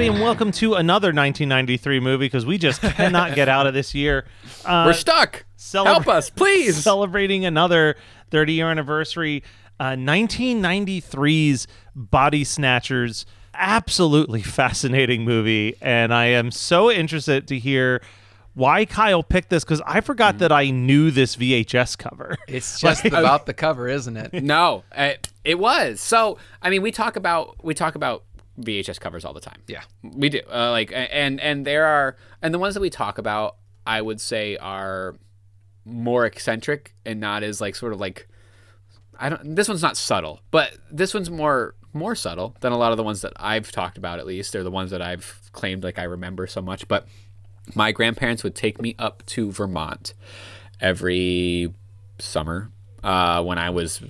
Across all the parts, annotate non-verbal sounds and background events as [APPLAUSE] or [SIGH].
Everybody, and welcome to another 1993 movie because we just cannot get out of this year. [LAUGHS] Uh, We're stuck. celebra- Help us, [LAUGHS] please. Celebrating another 30 year anniversary. Uh, 1993's Body Snatchers. Absolutely fascinating movie. And I am so interested to hear why Kyle picked this because I forgot Mm. that I knew this VHS cover. It's just [LAUGHS] about the cover, isn't it? No, it, it was. So, I mean, we talk about we talk about VHS covers all the time. Yeah. we do. Uh, like, and and there are and the ones that we talk about, I would say, are more eccentric and not as like sort of like I don't. This one's not subtle, but this one's more more subtle than a lot of the ones that I've talked about. At least they're the ones that I've claimed like I remember so much. But my grandparents would take me up to Vermont every summer uh, when I was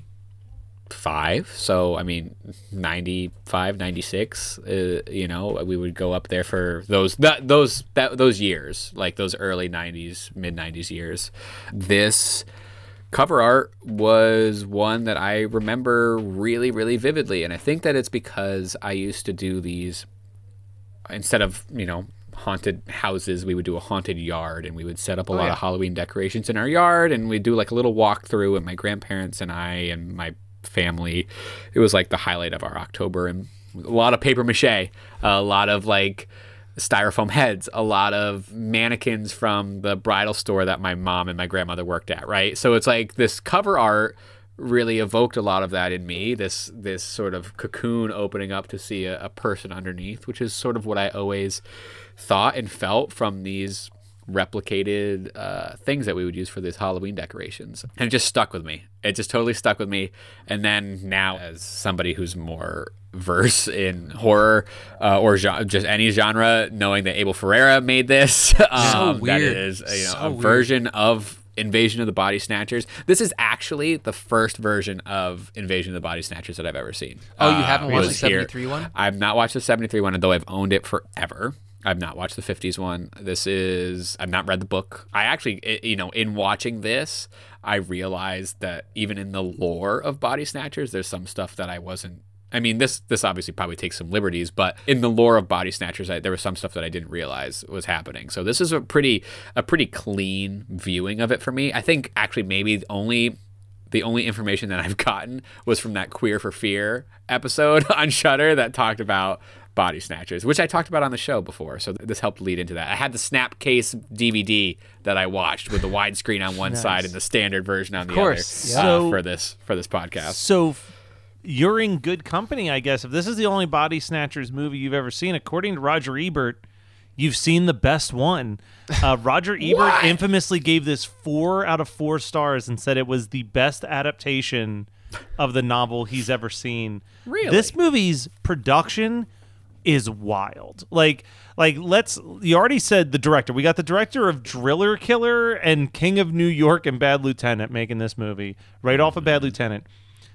five. So, I mean, 95, 96, uh, you know, we would go up there for those, that, those, that, those years, like those early 90s, mid 90s years. This cover art was one that I remember really, really vividly. And I think that it's because I used to do these instead of you know haunted houses we would do a haunted yard and we would set up a lot of halloween decorations in our yard and we'd do like a little walkthrough and my grandparents and i and my family. It was like the highlight of our october and a lot of paper mache a lot of like styrofoam heads a lot of mannequins from the bridal store that my mom and my grandmother worked at right? So it's like this cover art really evoked a lot of that in me this this sort of cocoon opening up to see a, a person underneath which is sort of what i always thought and felt from these replicated uh, things that we would use for these halloween decorations and it just stuck with me it just totally stuck with me and then now as somebody who's more verse in horror uh, or gen- just any genre knowing that abel ferrara made this [LAUGHS] um, that weird. is you know So a weird. version of Invasion of the Body Snatchers. This is actually the first version of Invasion of the Body Snatchers that I've ever seen. Oh, you Uh, haven't it watched the here. 73 one? I've not watched the 73 one, though I've owned it forever. I've not watched the 50s one. This is, I've not read the book. I actually, you know, in watching this, I realized that even in the lore of Body Snatchers, there's some stuff that I wasn't. I mean, this this obviously probably takes some liberties, but in the lore of Body Snatchers, I, there was some stuff that I didn't realize was happening. So this is a pretty a pretty clean viewing of it for me. I think actually maybe the only the only information that I've [LAUGHS] gotten was from that Queer for Fear episode [LAUGHS] on Shutter that talked about body snatchers, which I talked about on the show before. So th- this helped lead into that. I had the Snapcase DVD that I watched with the widescreen on one [LAUGHS] side and the standard version on the course, other yeah. uh, So- for this for this podcast. So f- you're in good company, I guess. If this is the only Body Snatchers movie you've ever seen, according to Roger Ebert, you've seen the best one. Uh, [LAUGHS] Roger Ebert infamously gave this four out of four stars and said it was the best adaptation of the novel he's ever seen. Really? This movie's production is wild. Like like let's you already said the director. We got the director of Driller Killer and King of New York and Bad Lieutenant making this movie right off of Bad Lieutenant.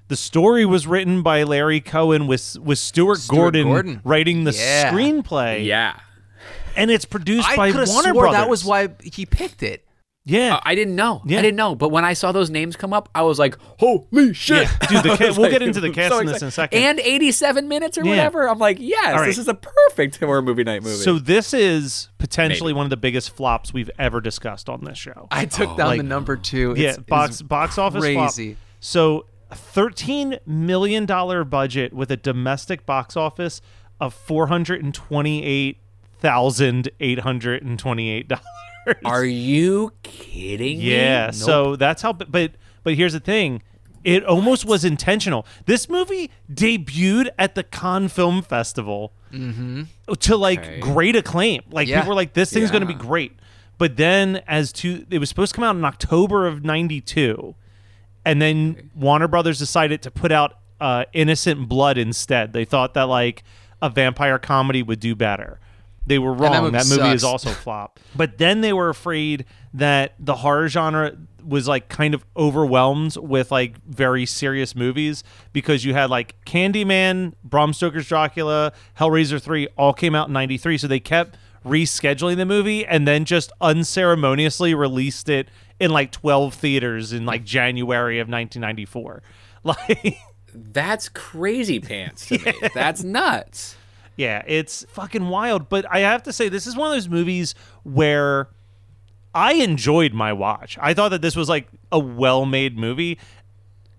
The story was written by Larry Cohen with with Stuart, Stuart Gordon, Gordon. writing the Yeah. screenplay. Yeah. And it's produced I by Warner Brothers. that was why he picked it. Yeah. Uh, I didn't know. Yeah. I didn't know. But when I saw those names come up, I was like, "Holy shit, Yeah. Dude, the [LAUGHS] I ca- we'll get into the [LAUGHS] I'm cast so in this in a second. And 87 minutes or Yeah. whatever. I'm like, yes, All right. this is a perfect horror movie night movie. So this is potentially Maybe. one of the biggest flops we've ever discussed on this show. I took down Like- the number two. yeah, box it's box office flop. crazy. So, thirteen million dollar budget with a domestic box office of four hundred and twenty eight thousand eight hundred and twenty eight dollars. Are you kidding me? Yeah, so that's how. But but here's the thing. It almost was intentional. This movie debuted at the Cannes Film Festival to like Okay. great acclaim. Like Yeah. people were like, "This thing's going to be great." But then, as to it was supposed to come out in October of '92, and then Warner Brothers decided to put out uh, Innocent Blood instead. They thought that like a vampire comedy would do better. They were that wrong. movie That movie is also flop. But then they were afraid that the horror genre was like kind of overwhelmed with like very serious movies because you had like Candyman, Bram Stoker's Dracula, Hellraiser 3 all came out in 93 so they kept rescheduling the movie and then just unceremoniously released it in like 12 theaters in like January of 1994. [LAUGHS] Like That's crazy pants to me. [LAUGHS] That's nuts. Yeah, it's fucking wild. But I have to say, this is one of those movies where I enjoyed my watch. I thought that this was like a well made movie.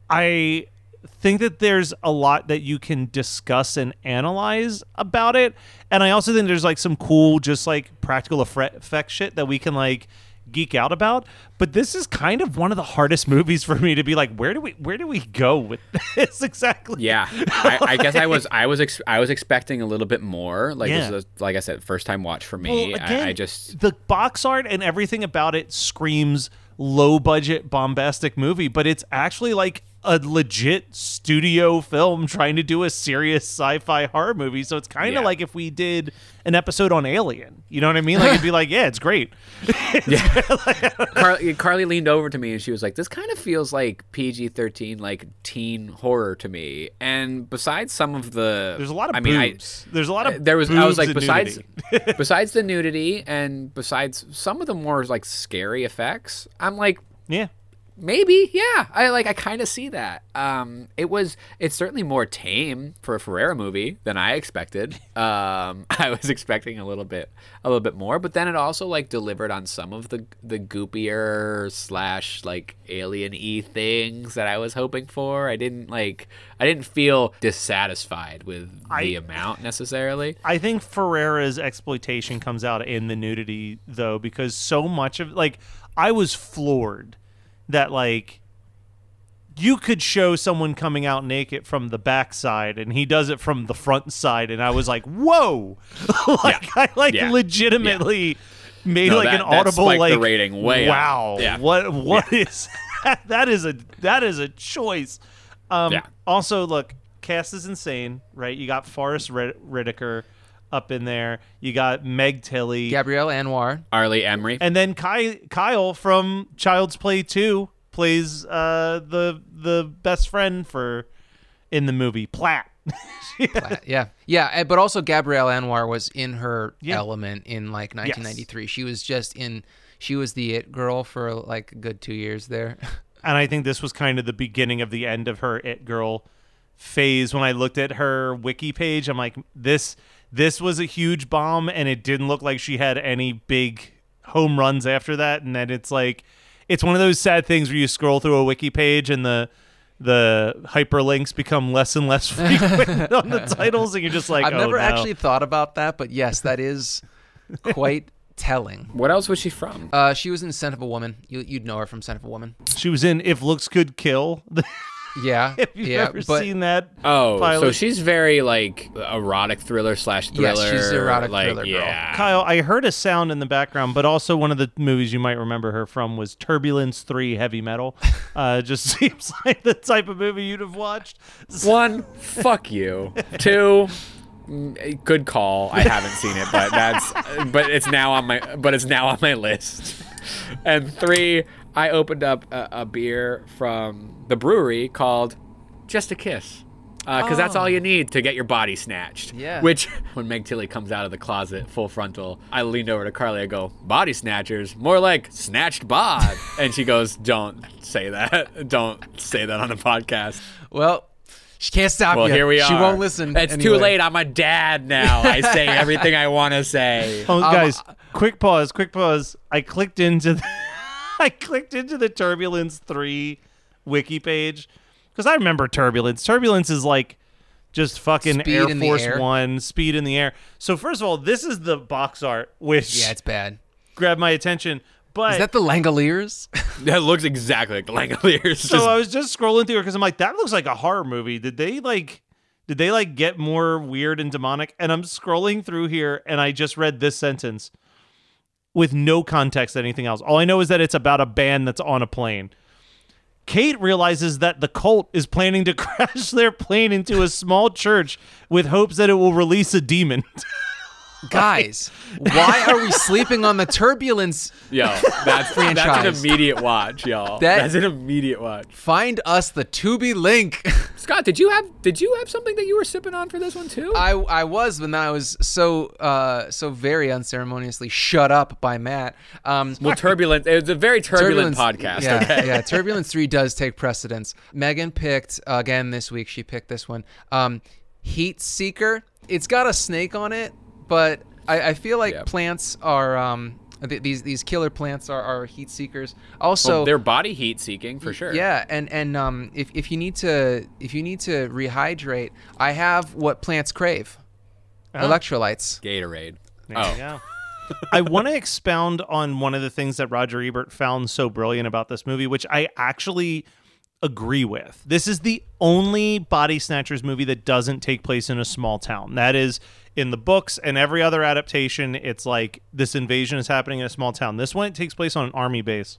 I think that there's a lot that you can discuss and analyze about it. And I also think there's like some cool, just like practical effect shit that we can like geek out about. But this is kind of one of the hardest [LAUGHS] movies for me to be like, where do we where do we go with [LAUGHS] this exactly? Yeah, I, I guess I was I was ex- I was expecting a little bit more. Like Yeah. this is like I said, first time watch for me. Well, again, I, I just the box art and everything about it screams low budget bombastic movie, but it's actually like a legit studio film trying to do a serious sci-fi horror movie. So it's kind of Yeah. like if we did an episode on Alien. You know what I mean? Like it'd be like, yeah, it's great. [LAUGHS] Carly, Carly leaned over to me and she was like, "This kind of feels like PG thirteen, like teen horror to me." And besides some of the, There's a lot of I mean, I- There's a lot uh, of there was I was like besides [LAUGHS] besides the nudity and besides some of the more like scary effects, I'm like yeah. Maybe yeah I like I kind of see that. Um, it was it's certainly more tame for a Ferrara movie than I expected. [LAUGHS] Um, [LAUGHS] I was expecting a little bit a little bit more, but then it also like delivered on some of the the goopier slash like alien y things that I was hoping for. I didn't like I didn't feel dissatisfied with I- the amount necessarily. I think Ferrara's exploitation comes out in the nudity though, because so much of like I was floored that like you could show someone coming out naked from the back side and he does it from the front side and I was like, whoa. [LAUGHS] like I like Yeah. legitimately made No, like that- an that audible spiked the like rating way wow. Yeah. What what is [LAUGHS] that is a that is a choice. Um Yeah. also look, cast is insane, right? You got Forrest Rid- up in there. You got Meg Tilly. Gabrielle Anwar. R. Lee Ermey. And then Kai, Kyle from Child's Play 2 plays uh, the the best friend for in the movie Platt. [LAUGHS] Yeah, yeah, eh, but also Gabrielle Anwar was in her Yeah. element in like 1993. She was just in. She was the it girl for like a good two years there. [LAUGHS] and I think this was kind of the beginning of the end of her it girl phase when I looked at her wiki page I'm like this this was a huge bomb and it didn't look like she had any big home runs after that and then it's like it's one of those sad things where you scroll through a wiki page and the the hyperlinks become less and less [LAUGHS] frequent on the titles and you're just like I've oh, never no. actually thought about that, but yes, that is quite telling. what else was she from? Uh, she was in Scent of a Woman. You, you'd know her from Scent of a Woman. she was in if looks could kill [LAUGHS] Yeah, [LAUGHS] if you've yeah, ever but seen that Oh, so she's very like erotic thriller slash Yes, thriller. she's erotic like, thriller girl. Yeah. Kyle, I heard a sound in the background, but also one of the movies you might remember her from was Turbulence 3 Heavy Metal. [LAUGHS] Uh, just [LAUGHS] seems like the type of movie you'd have watched. One, fuck you. Two, Good call. I haven't seen it, but that's but it's now on my but it's now on my list. And three, I opened up a, a beer from the brewery called Just a Kiss. Because that's all you need to get your body snatched. Yeah. Which, [LAUGHS] when Meg Tilly comes out of the closet full frontal, I leaned over to Carly. I go, "Body snatchers, more like snatched bod." [LAUGHS] and she goes, "Don't say that. [LAUGHS] Don't say that on a podcast." Well, she can't stop Well, you. here we are. She won't listen. It's too late. I'm a dad now. I say everything I want to say. Oh, Um, guys, quick pause, quick pause. I clicked into the, [LAUGHS] I clicked into the Turbulence 3 wiki page because I remember Turbulence. Turbulence is like just fucking Speed Air Force air. 1, speed in the air. So first of all, this is the box art which Yeah, it's bad. grabbed my attention. But Is that the Langoliers? [LAUGHS] That looks exactly like the Langoliers. so Just- I was just scrolling through because I'm like, that looks like a horror movie. Did they like did they like get more weird and demonic? And I'm scrolling through here and I just read this sentence with no context anything else. All I know is that it's about a band that's on a plane. Kate realizes that the cult is planning to [LAUGHS] crash their plane into a small church with hopes that it will release a demon. [LAUGHS] Guys, [LAUGHS] why are we sleeping on the turbulence? yo, that's that's an immediate watch, y'all. That- that's an immediate watch. Find us the Tubi link. [LAUGHS] Scott, did you have did you have something that you were sipping on for this one too? I I was, but then I was so uh so very unceremoniously shut up by Matt. Um, well, [LAUGHS] turbulent. It was a very turbulent podcast. Yeah, okay. yeah. Turbulence three does take precedence. Megan picked uh, again this week. She picked this one. Um, Heat Seeker. It's got a snake on it, but I, I feel like Yeah. plants are um th- these these killer plants are, are heat seekers. Also, Well, they're body heat seeking for sure. yeah, and and um, if, if you need to if you need to rehydrate, I have what plants crave: electrolytes. Gatorade. There oh, you go. [LAUGHS] I want to expound on one of the things that Roger Ebert found so brilliant about this movie, which I actually agree with. This is the only Body Snatchers movie that doesn't take place in a small town. That is in the books and every other adaptation, it's like this invasion is happening in a small town. This one takes place on an army base.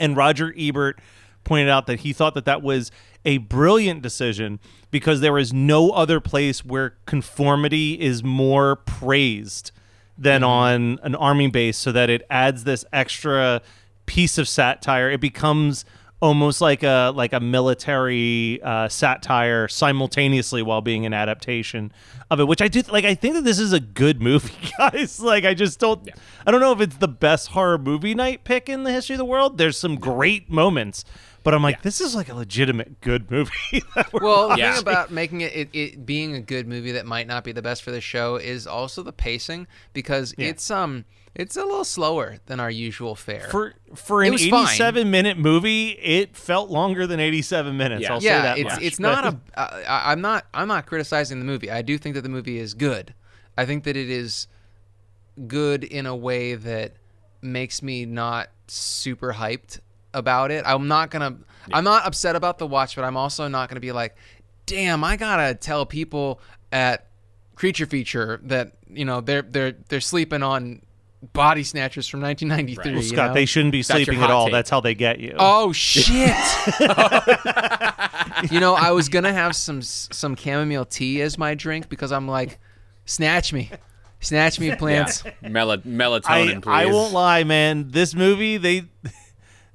And Roger Ebert pointed out that he thought that that was a brilliant decision because there is no other place where conformity is more praised than mm-hmm. on an army base so that it adds this extra piece of satire. It becomes almost like a like a military uh, satire simultaneously while being an adaptation of it which i do like i think that this is a good movie [LAUGHS] guys. Like i just don't i don't know if it's the best horror movie night pick in the history of the world. There's some great moments but i'm like this is like a legitimate good movie [LAUGHS] that we're Well, the thing about making it, it it being a good movie that might not be the best for the show is also the pacing because it's um it's a little slower than our usual fare. for for an was fine. 87 minute movie it felt longer than 87 minutes Yeah. i'll say that it's much, it's not a. [LAUGHS] Uh, I- I'm not I'm not criticizing the movie. I do think that the movie is good. I think that it is good in a way that makes me not super hyped about it. I'm not gonna. I'm not upset about the watch, but I'm also not gonna be like, damn, I gotta tell people at Creature Feature that you know they're they're they're sleeping on body snatchers from 1993. well, you scott know? they shouldn't be That's sleeping at all take. that's how they get you Oh shit! [LAUGHS] [LAUGHS] you know, I was gonna have some some chamomile tea as my drink because I'm like, snatch me, snatch me, [LAUGHS] plants. Mel- melatonin, I, please. I won't lie, man. This movie, they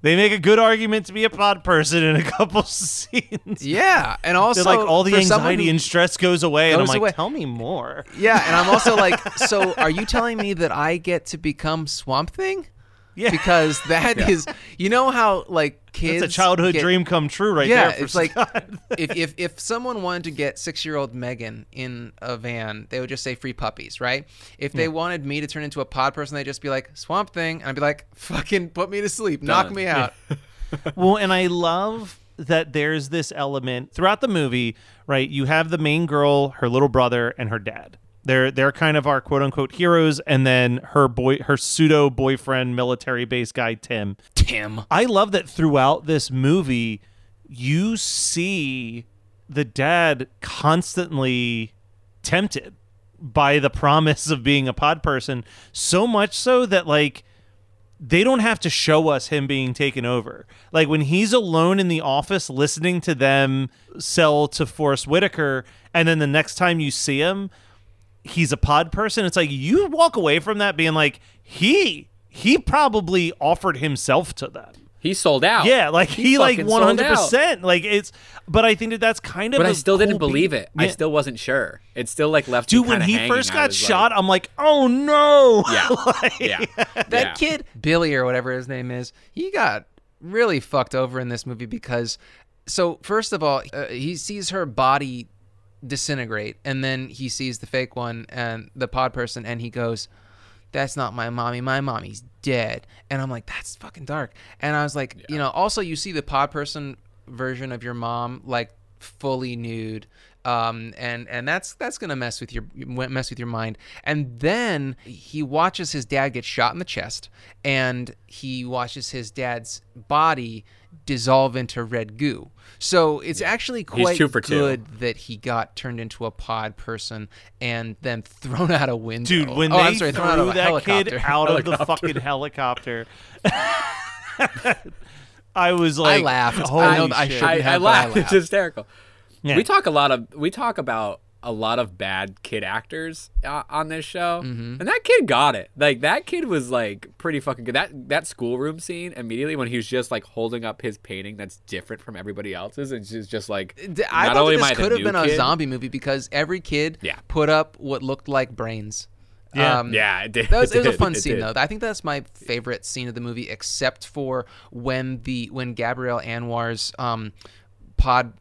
they make a good argument to be a pod person in a [LAUGHS] couple scenes. Yeah, and also They're like all the anxiety and stress goes away, and I'm goes like, away. tell me more. yeah, and I'm also like, [LAUGHS] so are you telling me that I get to become Swamp Thing? Yeah, Because that is, you know how like kids it's a childhood get- dream come true, right yeah, there. For it's like Scott. [LAUGHS] if, if if someone wanted to get six year old Megan in a van, they would just say free puppies, right? If they wanted me to turn into a pod person, they'd just be like Swamp Thing, and I'd be like, fucking put me to sleep, knock Done. me out. [LAUGHS] well, and I love that there's this element throughout the movie, right? You have the main girl, her little brother, and her dad. They're they're kind of our quote unquote heroes, and then her boy, her pseudo boyfriend, military base guy Tim. Tim. I love that throughout this movie, you see the dad constantly tempted by the promise of being a pod person, so much so that like they don't have to show us him being taken over. Like when he's alone in the office listening to them sell to Forest Whitaker, and then the next time you see him, he's a pod person. It's like you walk away from that being like he he probably offered himself to them. He sold out. Yeah, like he, like fucking one sold hundred out. percent. Like it's, but I think that that's kind of. But I a still didn't cool believe beat. it. I still wasn't sure. It still like left. Dude, me when he hanging. first got shot, like, I'm like, oh no. yeah, [LAUGHS] Like- yeah, That yeah. kid, Billy or whatever his name is, he got really fucked over in this movie because, so first of all, uh, he sees her body disintegrate, and then he sees the fake one and the pod person, and he goes, "That's not my mommy. My mommy's dead." And I'm like, "That's fucking dark." And I was like, you know, also you see the pod person version of your mom like fully nude um, and and that's that's gonna mess with your mess with your mind. And then he watches his dad get shot in the chest, and he watches his dad's body dissolve into red goo. So it's actually quite two for two. good that he got turned into a pod person and then thrown out a window. Dude, when oh, they I'm sorry, threw out of a that kid helicopter. out of the fucking helicopter, [LAUGHS] I was like, I laughed. Holy I know I shouldn't I, I have, but I laughed. It's hysterical. Yeah. We talk a lot of we talk about a lot of bad kid actors uh, on this show, Mm-hmm. and that kid got it. Like that kid was like pretty fucking good. That that schoolroom scene immediately when he was just like holding up his painting that's different from everybody else's, and she's just like, I not only that am I this could have been a kid- zombie movie because every kid Yeah. put up what looked like brains. Yeah. Um, Yeah, it did. That was, it was a [LAUGHS] fun scene did. though. I think that's my favorite scene of the movie, except for when the when Gabrielle Anwar's um, pod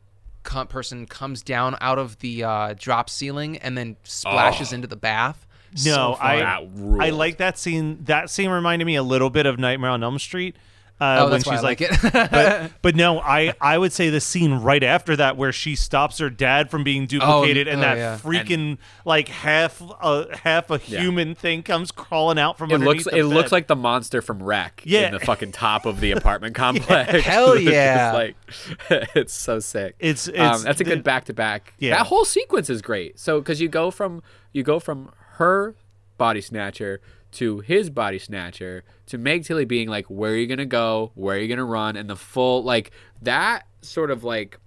com- person comes down out of the uh, drop ceiling and then splashes into the bath. No, fun. I I like that scene. That scene reminded me a little bit of Nightmare on Elm Street. Uh, Oh, when that's why she's I like it. [LAUGHS] but, [LAUGHS] but no, I I would say the scene right after that where she stops her dad from being duplicated and oh, that yeah. freaking like half a half a Yeah. human thing comes crawling out from It underneath looks the it looks like the monster from Wreck Yeah. in the [LAUGHS] fucking top of the apartment complex. Hell It's yeah. like it's so sick. It's- um, it's- that's a good back to back. Yeah. That whole sequence is great. So cuz you go from you go from her body snatcher to his body snatcher to Meg Tilly being like where are you going to go? Where are you going to run? And the full like that sort of like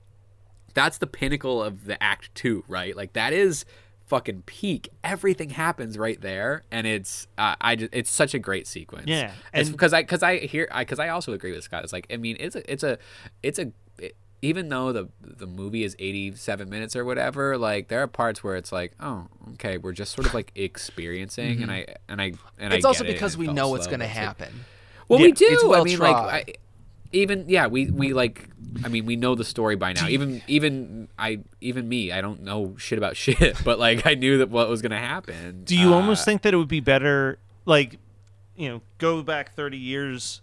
that's the pinnacle of the act 2, right? Like that is fucking peak. Everything happens right there and it's uh, I just, it's such a great sequence. Yeah, It's because I because I hear I because I also agree with Scott. It's like I mean it's a it's a it's a it, even though the the movie is 87 minutes or whatever, like there are parts where it's like, oh, okay, we're just sort of like experiencing, and I and I and it's I also get it, because and we know felt what's going to but it's like- happen. well, Yeah, we do. it's well I mean, like, tried. I, even yeah, we we like. I mean, we know the story by now. Even [LAUGHS] even I even me, I don't know shit about [LAUGHS] shit, but like I knew that what was gonna happen. Do you Uh, almost think that it would be better, like, you know, go back 30 years?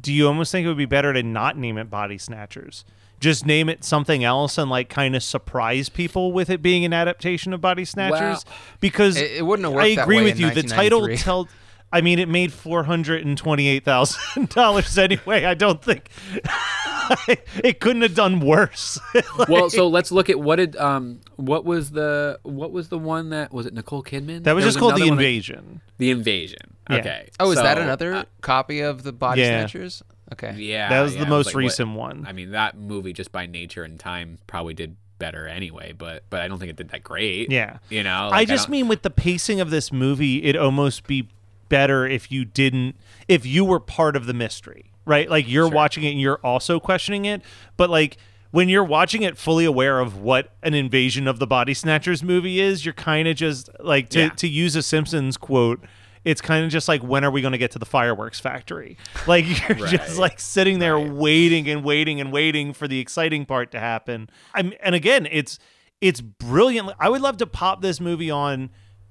Do you almost think it would be better to not name it Body Snatchers? Just name it something else and, like, kind of surprise people with it being an adaptation of Body Snatchers? because It- it wouldn't have worked I that agree way with in you. The title 1993. tells. I mean, it made four hundred and twenty-eight thousand dollars [LAUGHS] anyway. I don't think [LAUGHS] it couldn't have done worse. [LAUGHS] well, so let's look at what did um what was the what was the one that was it Nicole Kidman? that was There just called the one that- invasion. the invasion. Yeah. Okay. Oh, is that another uh, copy of the Body Yeah. Snatchers? Okay. yeah, That was yeah, the I most like, what- recent one. I mean, that movie just by nature and time probably did better anyway, but but I don't think it did that great. Yeah. You know, I just don't- mean with the pacing of this movie, it'd almost be better if you didn't, if you were part of the mystery, right? Like you're watching it and you're also questioning it, but like when you're watching it fully aware of what an invasion of the body snatchers movie is, you're kind of just like to Yeah. to use a Simpsons quote. It's kind of just like when are we going to get to the fireworks factory? Like [LAUGHS] you're just like sitting there waiting and waiting and waiting for the exciting part to happen. I'm, and again, it's it's brilliant. I would love to pop this movie on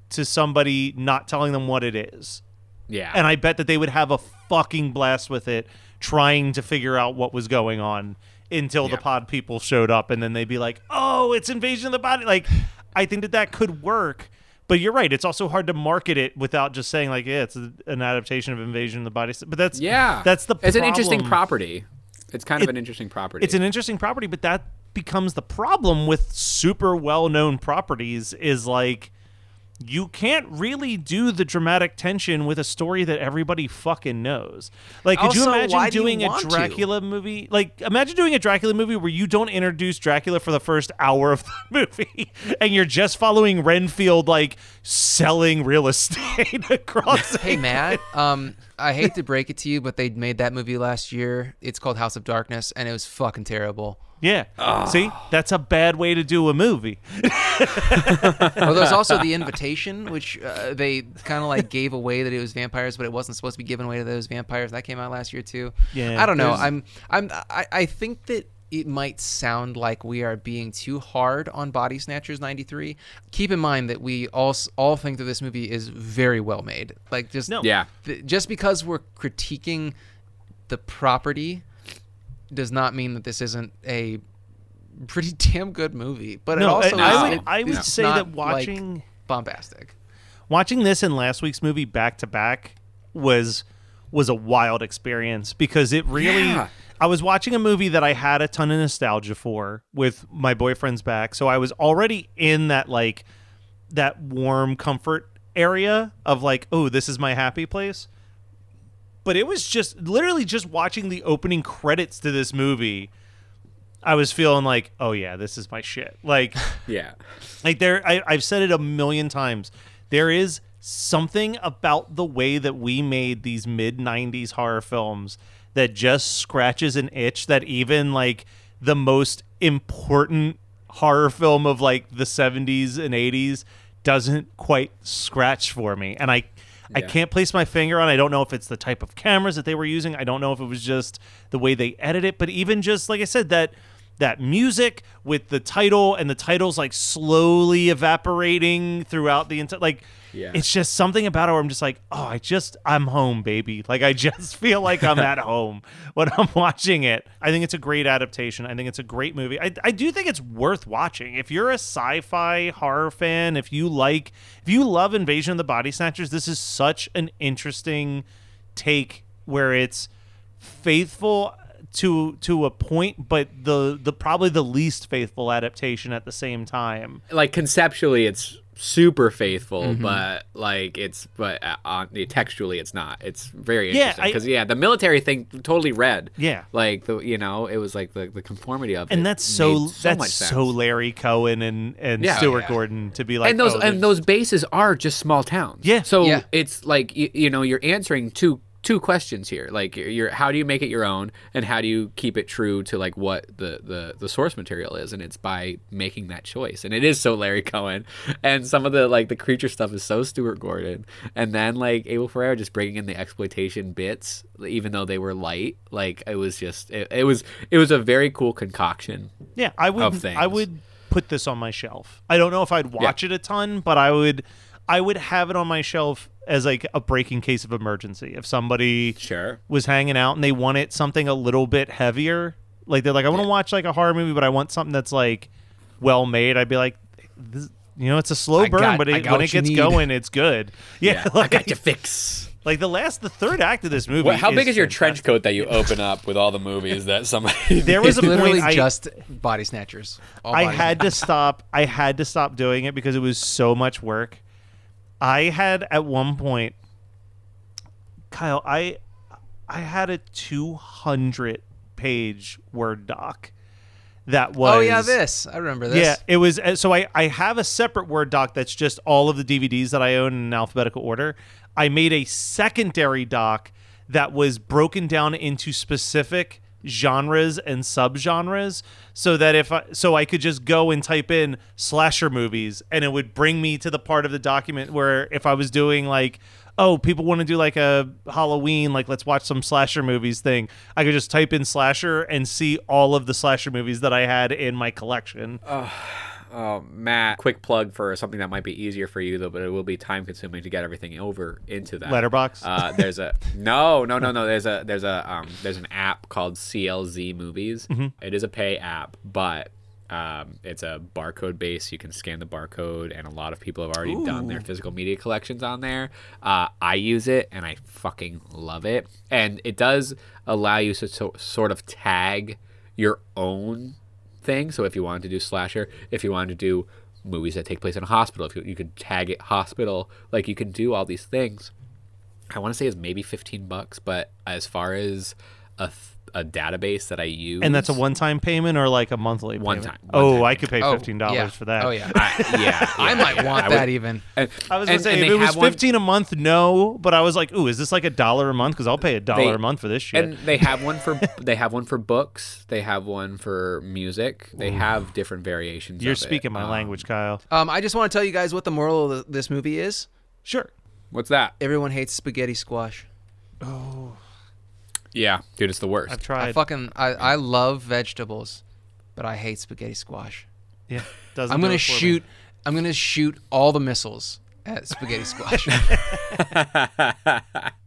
to somebody not telling them what it is. yeah, And I bet that they would have a fucking blast with it trying to figure out what was going on until the pod people showed up and then they'd be like, "Oh, it's invasion of the body." Like I think that that could work. But you're right. It's also hard to market it without just saying like, "Yeah, it's a, an adaptation of Invasion of the Body." But that's yeah, that's the it's an interesting property. It's kind of It- an interesting property. It's an interesting property, but that becomes the problem with super well-known properties is like you can't really do the dramatic tension with a story that everybody fucking knows. Like, could you imagine why do you doing a want to? Dracula movie? Like, imagine doing a Dracula movie where you don't introduce Dracula for the first hour of [LAUGHS] the movie, and you're just following Renfield like selling real estate [LAUGHS] across. Hey Matt, [LAUGHS] um, I hate to break it to you, but they made that movie last year. It's called House of Darkness, and it was fucking terrible. Yeah. See, that's a bad way to do a movie. Well, there's also [LAUGHS] the invitation, which uh, they kind of like gave away that it was vampires, but it wasn't supposed to be given away to those vampires. That came out last year too. Yeah, I don't know. there's- I'm, I'm, I, I think that it might sound like we are being too hard on Body Snatchers '93. Keep in mind that we all all think that this movie is very well made. Like just No. Yeah. th- just because we're critiquing the property does not mean that this isn't a pretty [LAUGHS] damn good movie. But it also I- is- I would- it- I would say that watching- like, bombastic. watching this and last week's movie back to back was was a wild experience because it really Yeah. I was watching a movie that I had a ton of nostalgia for with my boyfriend's back. So I was already in that like that warm comfort area of like, oh, this is my happy place. But it was just literally just watching the opening credits to this movie. I was feeling like, oh yeah, this is my shit. Like [LAUGHS] Yeah. like there I, i've said it a million times there is something about the way that we made these mid 90s horror films that just scratches an itch that even like the most important horror film of like the 70s and 80s doesn't quite scratch for me and i I can't place my finger on. I don't know if it's the type of cameras that they were using. I don't know if it was just the way they edit it, but even just like I said, that that music with the title and the titles like slowly evaporating throughout the entire like Yeah. it's just something about it where I'm just like, oh, I just I'm home, baby. Like I just [LAUGHS] feel like I'm at home when I'm watching it. I think it's a great adaptation. I think it's a great movie. I, I do think it's worth watching. If you're a sci-fi horror fan, if you like if you love Invasion of the Body Snatchers, this is such an interesting take where it's faithful to to a point, but the the probably the least faithful adaptation at the same time. Like conceptually, it's super faithful, Mm-hmm. but like it's but uh, on textually, it's not. It's very Yeah, interesting because yeah, the military thing totally read. Yeah. Like the you know it was like the, the conformity of it. And that's so, so that's much so Larry Cohen and and Yeah. Stuart Yeah. Gordon to be like and those oh, and those bases are just small towns. Yeah. So Yeah. it's like you, you know you're answering two two questions here. Like you're, you're how do you make it your own, and how do you keep it true to like what the the the source material is, and it's by making that choice. And it is so Larry Cohen, and some of the like the creature stuff is so Stuart Gordon, and then like Abel Ferrara just bringing in the exploitation bits, even though they were light. Like it was just it, it was it was a very cool concoction. yeah, I would I would put this on my shelf. I don't know if I'd watch it a ton, but I would I would have it on my shelf as like a breaking case of emergency. If somebody Sure. was hanging out and they wanted something a little bit heavier, like they're like, I want to watch like a horror movie, but I want something that's like well made. I'd be like, this, you know, it's a slow I burn, got- but it, when it gets need. going, it's good. [LAUGHS] [LAUGHS] Yeah, I like, got your fix. like the last, the third act of this movie. What, how big is your fantastic. trench coat that you open up with all the movies that somebody? [LAUGHS] There was It's a literally point I- just body snatchers. All I body had to stop. I had to stop doing it because it was so much work. I had at one point, Kyle. I I had a two hundred page word doc that was. Oh yeah, this I remember this. Yeah, it was. uh, So I I have a separate word doc that's just all of the DVDs that I own in alphabetical order. I made a secondary doc that was broken down into specific genres and subgenres so that if I so I could just go and type in slasher movies and it would bring me to the part of the document where if I was doing like oh people want to do like a Halloween like let's watch some slasher movies thing I could just type in slasher and see all of the slasher movies that I had in my collection. Oh, Matt, quick plug for something that might be easier for you though, but it will be time consuming to get everything over into that. Letterboxd? Uh, there's a [LAUGHS] no, no, no, no. There's a there's a um there's an app called CLZ Movies. Mm-hmm. It is a pay app, but um, it's a barcode base. You can scan the barcode, and a lot of people have already done their physical media collections on there. Uh, I use it, and I fucking love it. And it does allow you to so, sort of tag your own thing. So if you wanted to do slasher, if you wanted to do movies that take place in a hospital. If you, you could tag it hospital, like you can do all these things. I want to say it's maybe fifteen bucks, but as far as a, a database that I use, And that's a one-time payment or like a monthly One payment? time, one oh, time I could pay Oh, fifteen dollars yeah. for that. Oh yeah. [LAUGHS] I, yeah, [LAUGHS] I might want I that would- even. And, I was gonna and- say and if it was have one- fifteen a month, no. But I was like, ooh, is this like a dollar a month? Because I'll pay a dollar a month for this shit. And they have one [LAUGHS] for they have one for books. They have one for music. They have different variations. You're of it. speaking my Um, language, Kyle. Um, I just want to tell you guys what the moral of this movie is. Sure. What's that? Everyone hates spaghetti squash. Yeah, dude, it's the worst. I've tried. I tried. fucking I, I love vegetables, but I hate spaghetti squash. yeah. [LAUGHS] Doesn't I'm do gonna it for me. shoot. I'm gonna shoot all the missiles at spaghetti squash. [LAUGHS] [LAUGHS]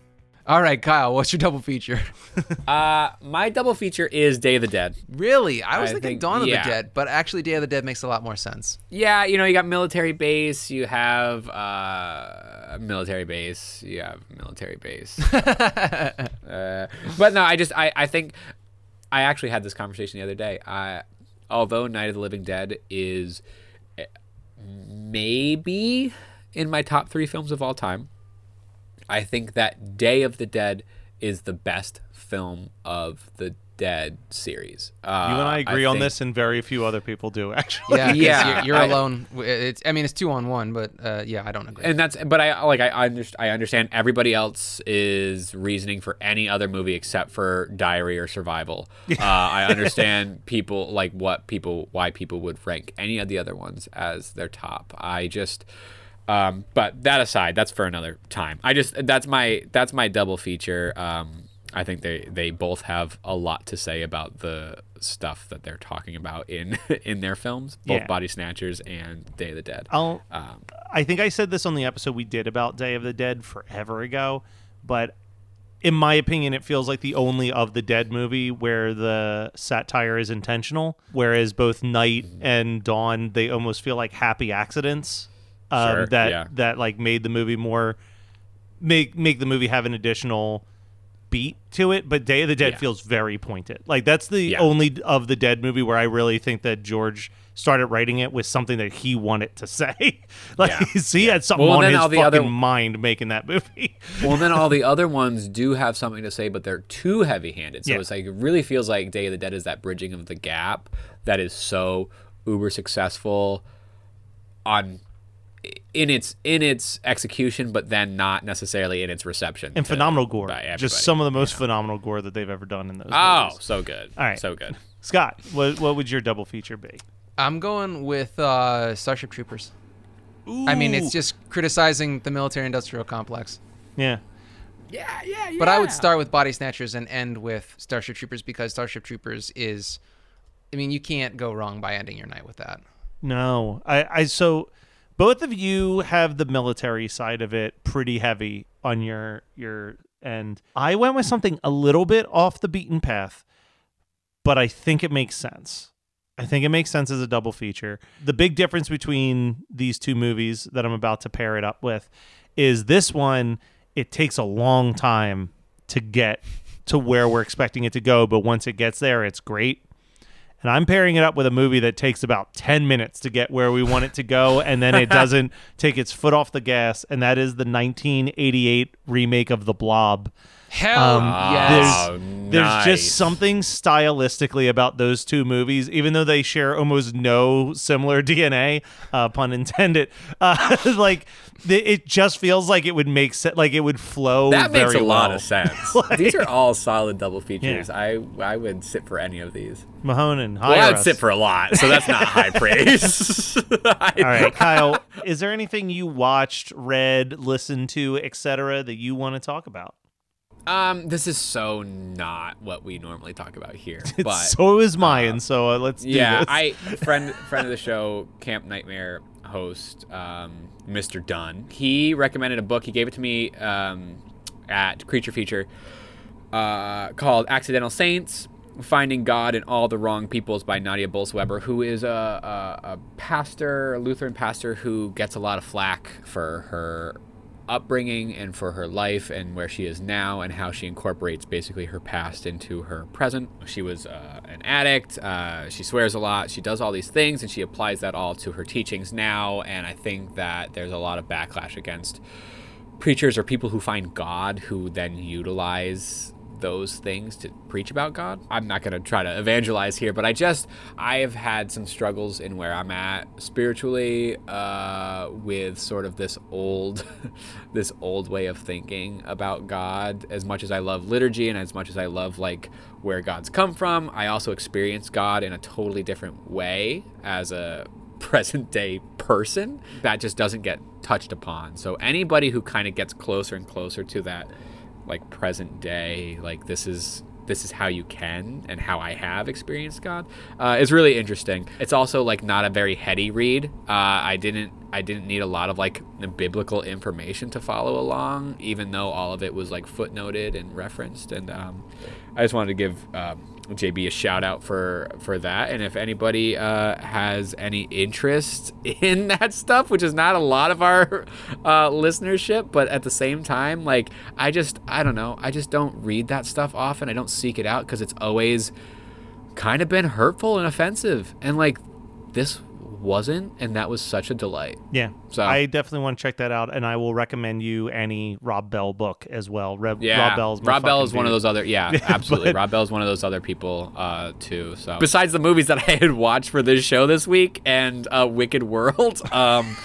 All right, Kyle, what's your double feature? [LAUGHS] Uh, my double feature is Day of the Dead. Really, I was I thinking think- Dawn of yeah. the Dead, but actually, Day of the Dead makes a lot more sense. Yeah, you know, you got military base, you have uh, military base, you have military base. [LAUGHS] uh, but no, I just, I, I think, I actually had this conversation the other day. I, although Night of the Living Dead is eh, maybe in my top three films of all time, I think that Day of the Dead is the best film of the Dead series. Uh, You and I agree on think- this, and very few other people do. [LAUGHS] Actually, Yeah, 'cause Yeah, you're, you're I- alone. It's, I mean, it's two on one, but uh, yeah, I don't agree. and that's but I like I underst- I understand everybody else is reasoning for any other movie except for Diary or Survival. [LAUGHS] Uh, I understand people like what people why people would rank any of the other ones as their top. I just um, but that aside, that's for another time. I just that's my that's my double feature. Um, I think they they both have a lot to say about the stuff that they're talking about in [LAUGHS] in their films, both Yeah. Body Snatchers and Day of the Dead. I'll. Um, I think I said this on the episode we did about Day of the Dead forever ago, but in my opinion, it feels like the only of the Dead movie where the satire is intentional. Whereas both Night and Dawn, they almost feel like happy accidents um, Sure, that yeah. that like made the movie more make make the movie have an additional beat to it. But Day of the Dead Yeah. feels very pointed. Like that's the Yeah. only of the Dead movie where I really think that George started writing it with something that he wanted to [LAUGHS] say. like Yeah. [LAUGHS] he had something Well, on his fucking other- mind making that movie. [LAUGHS] well, then all the other ones do have something to say, but they're too heavy-handed. So Yeah. it's like it really feels like Day of the Dead is that bridging of the gap that is so uber successful on in its in its execution, but then not necessarily in its reception. and to- phenomenal gore. Just some of the most phenomenal gore that they've ever done in those Oh, movies. so good. All right. so good. Scott, what what would your double feature be? I'm going with uh, Starship Troopers. I mean, it's just criticizing the military-industrial complex. yeah. Yeah, yeah, yeah. But I would start with Body Snatchers and end with Starship Troopers because Starship Troopers is, I mean, you can't go wrong by ending your night with that. No, I, I so both of you have the military side of it pretty heavy on your your end. I went with something a little bit off the beaten path, but I think it makes sense. I think it makes sense as a double feature. The big difference between these two movies that I'm about to pair it up with is this one it takes a long time to get to where we're expecting it to go, but once it gets there, it's great. And I'm pairing it up with a movie that takes about 10 minutes to get where we want it to go, and then it [LAUGHS] doesn't take its foot off the gas, and that is the 1988 remake of The Blob. Hell yes. Oh, There's nice. just something stylistically about those two movies, even though they share almost no similar [LAUGHS] DNA, uh, pun intended. [LAUGHS] Uh, like th- it just feels like it would make sense, like it would flow. That makes a very lot of sense. [LAUGHS] these are all solid double features. I I would sit for any of these. Mahone and Well, I'd us. sit for a lot, so that's not high praise. All right, Kyle, is there anything you watched, read, listened to, etc., that you want to talk about? Um, this is so not what we normally talk about here, [LAUGHS] but so is mine, so uh, let's do yeah. I [LAUGHS] friend friend of the show, Camp Nightmare host, um, Mr. Dunn. He recommended a book. He gave it to me um, at Creature Feature uh, called "Accidental Saints: Finding God in All the Wrong Peoples" by Nadia Bolz-Weber, who is a, a, a pastor, a Lutheran pastor, who gets a lot of flack for her upbringing and for her life and where she is now and how she incorporates basically her past into her present. She was uh, an addict. Uh, she swears a lot. She does all these things and she applies that all to her teachings now. And I think that there's a lot of backlash against preachers or people who find God who then utilize those things to preach about God. I'm not going to try to evangelize here, but I just I have had some struggles in where I'm at spiritually uh, with sort of this old [LAUGHS] this old way of thinking about God. As much as I love liturgy and as much as I love like where God's come from, I also experience God in a totally different way as a [LAUGHS] present day person that just doesn't get touched upon. So anybody who kind of gets closer and closer to that like present day like this is this is how you can and how I have experienced God uh, is really interesting. It's also like not a very heady read. Uh, I didn't I didn't need a lot of like biblical information to follow along, even though all of it was like footnoted and referenced. And um, I just wanted to give um, JB a shout out for for that. And if anybody uh, has any interest [LAUGHS] in that stuff, which is not a lot of our [LAUGHS] uh, listenership, but at the same time, like I just I don't know, I just don't read that stuff often. I don't seek it out because it's always kind of been hurtful and offensive. And like this wasn't, and that was such a delight. Yeah. So- I definitely want to check that out, and I will recommend you any Rob Bell book as well. Reb, Yeah, Rob Bell's my Rob Bell fucking is one of those other. Yeah, [LAUGHS] absolutely. but- Rob Bell is one of those other people uh, too. So besides the movies that [LAUGHS] I had watched for this show this week and uh, Wicked World, [LAUGHS] um,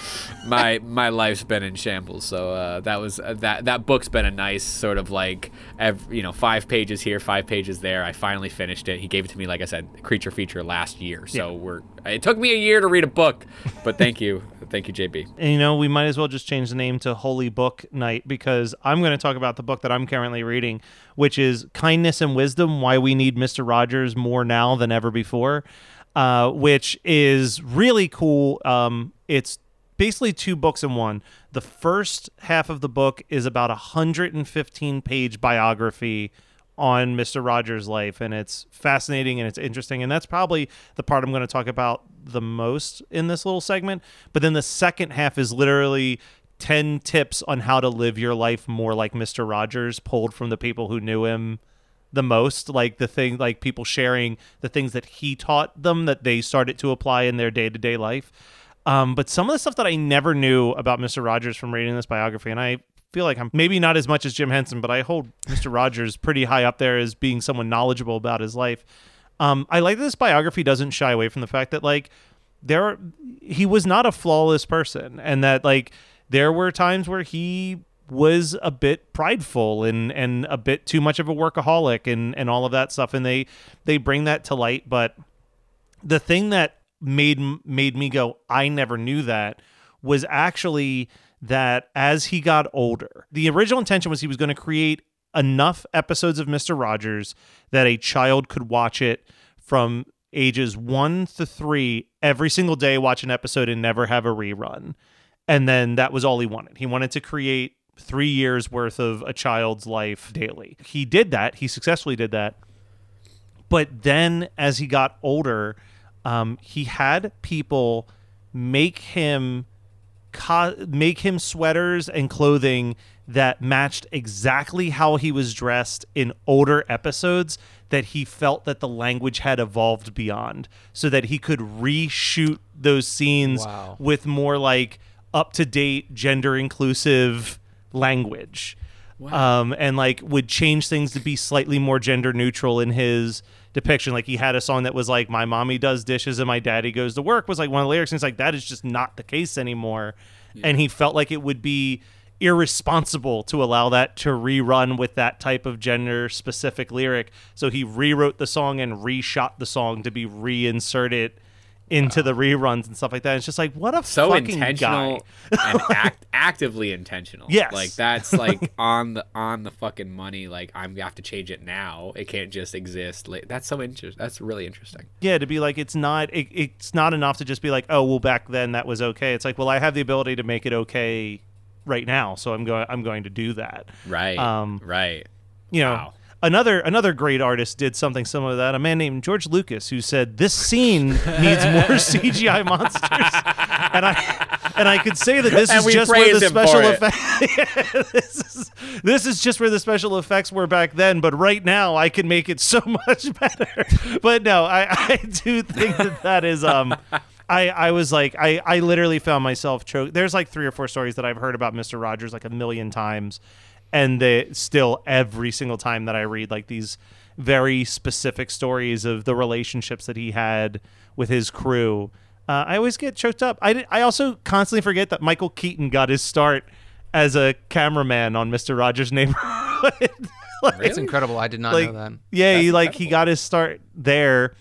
my my life's been in shambles. So uh, that was uh, that that book's been a nice sort of like ev- you know five pages here, five pages there. I finally finished it. He gave it to me, like I said, creature feature last year. So we're it took me a year to read a book, but thank you, thank you, JB. And you know, we might as well just change the name to Holy Book Night because I'm going to talk about the book that I'm currently reading, which is Kindness and Wisdom Why We Need Mr. Rogers More Now Than Ever Before, uh, which is really cool. Um, it's basically two books in one. The first half of the book is about a 115 page biography on Mr. Rogers' life, and it's fascinating and it's interesting. And that's probably the part I'm going to talk about the most in this little segment. But then the second half is literally 10 tips on how to live your life more like Mr. Rogers, pulled from the people who knew him the most like the thing like people sharing the things that he taught them that they started to apply in their day-to-day life um, but some of the stuff that i never knew about mr rogers from reading this biography and i feel like i'm maybe not as much as jim henson but i hold mr rogers pretty high up there as being someone knowledgeable about his life. Um, i like that this biography doesn't shy away from the fact that like there are, he was not a flawless person and that like there were times where he was a bit prideful and and a bit too much of a workaholic and and all of that stuff and they they bring that to light. But the thing that made made me go I never knew that was actually that as he got older the original intention was he was going to create enough episodes of Mr. Rogers that a child could watch it from ages 1 to 3 every single day watch an episode and never have a rerun. And then that was all he wanted. He wanted to create 3 years worth of a child's life daily. He did that. He successfully did that. But then as he got older um, he had people make him co- make him sweaters and clothing that matched exactly how he was dressed in older episodes that he felt that the language had evolved beyond so that he could reshoot those scenes Wow. with more like up to date gender inclusive language um, and like would change things to be slightly more gender neutral in his depiction. Like he had a song that was like "My mommy does dishes and my daddy goes to work" was like one of the lyrics, and it's like that is just not the case anymore. And he felt like it would be irresponsible to allow that to rerun with that type of gender specific lyric. So he rewrote the song and reshot the song to be reinserted into the reruns and stuff like that. It's just like what a so fucking intentional guy. and [LAUGHS] act, actively intentional. Yes. like that's like [LAUGHS] on the on the fucking money. Like I'm gonna have to change it now. It can't just exist. Like, that's so interesting. That's really interesting. Yeah, to be like it's not it, it's not enough to just be like, oh well, back then that was okay. It's like, well, I have the ability to make it okay right now, so I'm going I'm going to do that. Right. Um, right. You know, Wow. Another another great artist did something similar to that. A man named George Lucas who said this scene [LAUGHS] needs more CGI monsters, and I and I could say that this And is just where the praise him for special effects. [LAUGHS] this is this is just where the special effects were back then, but right now I can make it so [LAUGHS] much better. But no, I I do think that that is um. I, I was like I, I literally found myself choke. There's like three or four stories that I've heard about Mr. Rogers like a million times, and they still every single time that I read like these very specific stories of the relationships that he had with his crew, uh, I always get choked up. I, I also constantly forget that Michael Keaton got his start as a cameraman on Mr. Rogers' Neighborhood. [LAUGHS] Like- It's incredible. I did not like know that. yeah he like he got his start there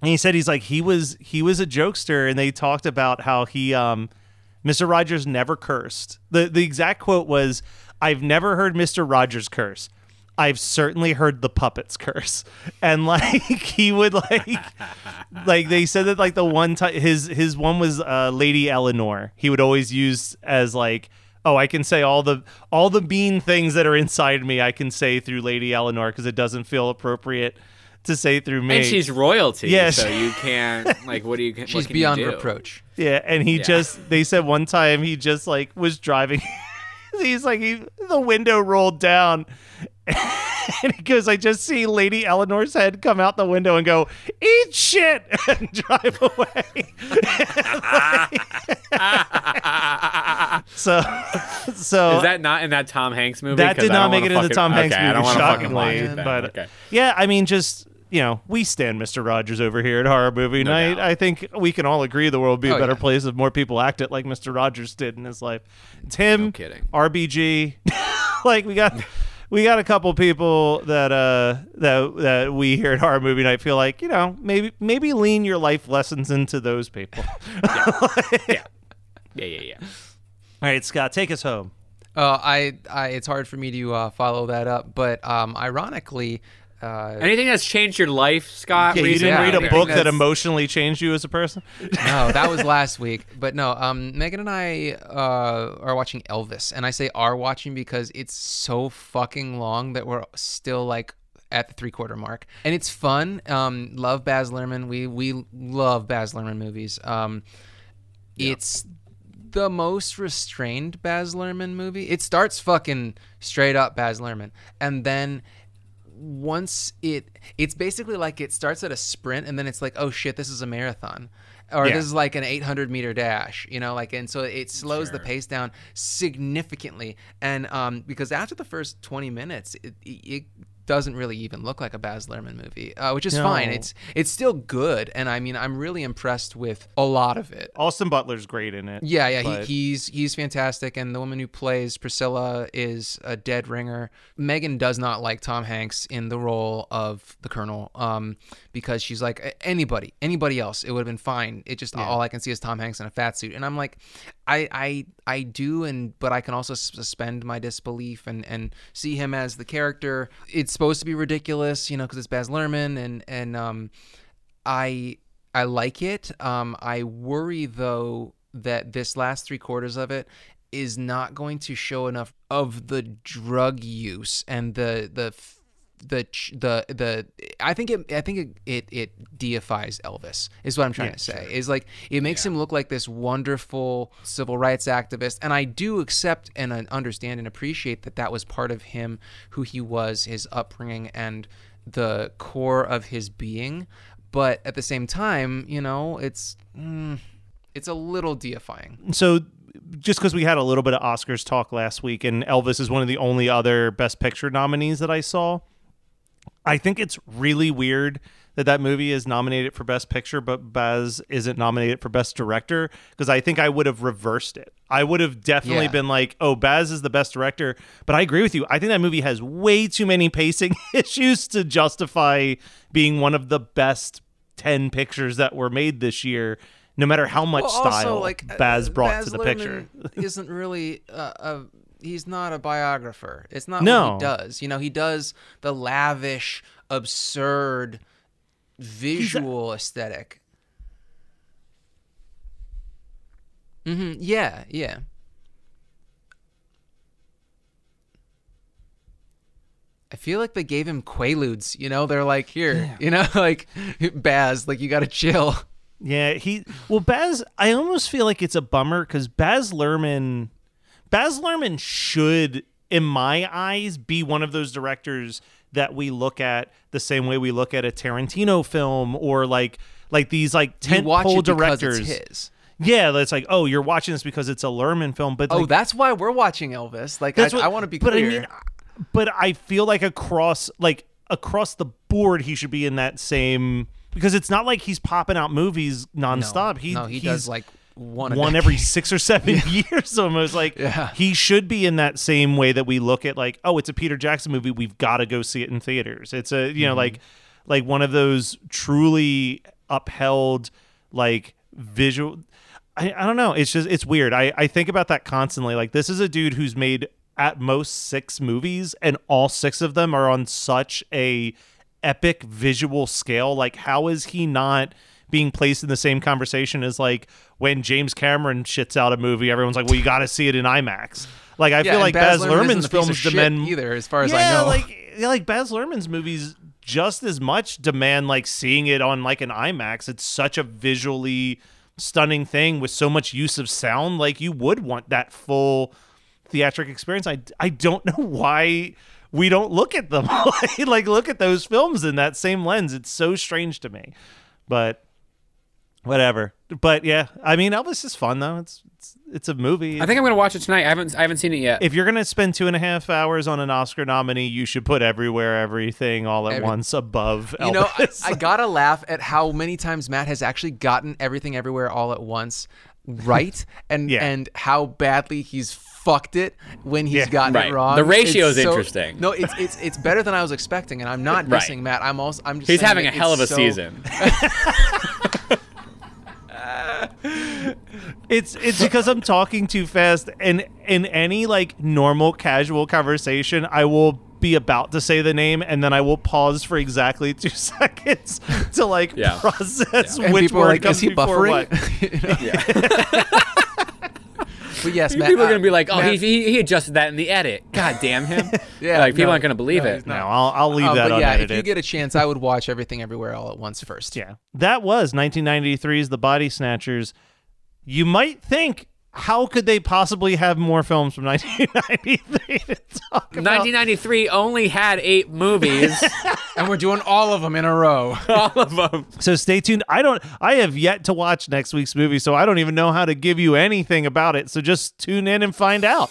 and he said he's like he was he was a jokester and they talked about how he um mr rogers never cursed the the exact quote was i've never heard mr rogers curse I've certainly heard the puppets curse, [LAUGHS] and like he would like, [LAUGHS] like they said that like the one time his his one was uh, Lady Eleanor. He would always use as like, oh, I can say all the all the mean things that are inside me. I can say through Lady Eleanor because it doesn't feel appropriate to say through me. And she's royalty. Yes. So you can't [LAUGHS] like. What do you? She's can beyond you do? reproach. Yeah, and he Yeah. just they said one time he just like was driving [LAUGHS] he's like he the window rolled down [LAUGHS] and he goes, I just see Lady Eleanor's head come out the window and go, Eat shit [LAUGHS] and drive away. so so Is that not in that Tom Hanks movie? That did not make it into fucking- Tom Hanks okay, movie, shockingly. But okay. yeah, I mean, just you know, we stand Mr. Rogers over here at Horror Movie Night. doubt. I think we can all agree the world would be a Oh, better yeah. place if more people acted like Mr. Rogers did in his life. It's him, No kidding. RBG. [LAUGHS] like we got. We got a couple people that uh that that we here at Horror Movie Night feel like you know maybe maybe lean your life lessons into those people. Yeah, [LAUGHS] yeah, yeah. All right, Scott, take us home. Uh, I, I, it's hard for me to uh, follow that up, but um, ironically, uh, Anything that's changed your life, Scott? Yeah, you didn't Yeah, read a book that emotionally changed you as a person. no, that was [LAUGHS] last week. But no, um, Megan and I uh, are watching Elvis, and I say are watching because it's so fucking long that we're still like at the three quarter mark, and it's fun. Um, love Baz Luhrmann. We we love Baz Luhrmann movies. Um, it's the most restrained Baz Luhrmann movie. It starts fucking straight up Baz Luhrmann, and then once it it's basically like it starts at a sprint and then it's like oh shit this is a marathon. Or Yeah. this is like an 800 meter dash you know like and so it slows the pace down significantly. And um because after the first 20 minutes it, it doesn't really even look like a Baz Luhrmann movie, uh, which is fine. It's it's still good, and I mean I'm really impressed with a lot of it. Austin Butler's great in it. Yeah, yeah, but- he, he's he's fantastic, and the woman who plays Priscilla is a dead ringer. Megan does not like Tom Hanks in the role of the Colonel, um, because she's like anybody, anybody else, it would have been fine. It just all I can see is Tom Hanks in a fat suit, and I'm like, I I I do, and but I can also suspend my disbelief and and see him as the character. It's supposed to be ridiculous, you know, because it's Baz Luhrmann, and and um, I I like it. Um, I worry though that this last three quarters of it is not going to show enough of the drug use and the the the the the I think it I think it it, it deifies Elvis is what I'm trying to say. is like it makes him look like this wonderful civil rights activist and I do accept and uh, understand and appreciate that that was part of him who he was his upbringing and the core of his being but at the same time you know it's mm, it's a little deifying. So just because we had a little bit of Oscars talk last week, and Elvis is one of the only other Best Picture nominees that I saw. I think it's really weird that that movie is nominated for Best Picture, but Baz isn't nominated for Best Director because I think I would have reversed it. I would have definitely Yeah. been like, "Oh, Baz is the best director," but I agree with you. I think that movie has way too many pacing [LAUGHS] issues to justify being one of the best ten pictures that were made this year. No matter how much Well, style like uh, Baz brought Baz to the Luhrmann picture. [LAUGHS] isn't really uh, a he's not a biographer. It's not No. what he does. You know, he does the lavish, absurd visual aesthetic. hmm Yeah, yeah. I feel like they gave him Quaaludes. You know, they're like, here, you know, [LAUGHS] like Baz, like you got to chill. Yeah, he well Baz. I almost feel like it's a bummer because Baz Luhrmann, Baz Luhrmann should, in my eyes, be one of those directors that we look at the same way we look at a Tarantino film or like like these like tentpole directors. it's his. Yeah, that's like oh, you're watching this because it's a Luhrmann film, but Oh, like, that's why we're watching Elvis. Like, I, what- I want to be but clear. I mean, but I feel like across like across the board, he should be in that same because it's not like he's popping out movies nonstop. he no, he he's does like one one every six or seven [LAUGHS] years almost. Like Yeah. he should be in that same way that we look at like oh, it's a Peter Jackson movie. We've got to go see it in theaters. It's a you know Mm-hmm. like like one of those truly upheld like visual. I, I don't know. It's just it's weird. I, I think about that constantly. Like this is a dude who's made at most six movies, and all six of them are on such a epic visual scale. Like how is he not being placed in the same conversation as like when James Cameron shits out a movie? Everyone's like, well, you got to see it in IMAX. Like I Yeah, feel like Baz Baz, Luhrmann's a piece of films demand either, as far as I know. Like yeah, like Baz Luhrmann's movies just as much demand like seeing it on like an IMAX. It's such a visually stunning thing with so much use of sound. Like you would want that full theatric experience. I I don't [LAUGHS] know why we don't look at them [LAUGHS] like look at those films in that same lens. It's so strange to me, but whatever. But yeah, I mean Elvis is fun though. It's it's, it's a movie. I think I'm gonna watch it tonight. I haven't I haven't seen it yet. if you're gonna spend two and a half hours on an Oscar nominee, you should put everywhere, everything, all at Every- once above. You know, I, I [LAUGHS] gotta laugh at how many times Matt has actually gotten everything everywhere all at once right, [LAUGHS] and Yeah. and how badly he's fucked it when he's Yeah. gotten Right. it wrong. The ratio It's is so- interesting. No, it's it's it's better than I was expecting, and I'm not Right. Matt. I'm also I'm just He's having a hell of a so- season. [LAUGHS] [LAUGHS] It's it's because I'm talking too fast, and in any like normal casual conversation, I will be about to say the name, and then I will pause for exactly [LAUGHS] two seconds to like Yeah. process And which people word like, comes is he before buffering? what. [LAUGHS] But yes, Matt. people are uh, gonna be like, "Oh, Matt- he, he he adjusted that in the edit." God damn him! [LAUGHS] Yeah, like people no, aren't gonna believe no, it. he's No. I'll I'll leave Uh, that but yeah, unedited. if you get a chance, I would watch everything everywhere all at once first. Yeah. That was 1993's The Body Snatchers. You might think, how could they possibly have more films from [LAUGHS] 1993 to talk about? 1993 only had eight movies, [LAUGHS] And we're doing all of them in a row. [LAUGHS] all of them. So stay tuned. I don't I have yet to watch next week's movie, so I don't even know how to give you anything about it. So just tune in and find out.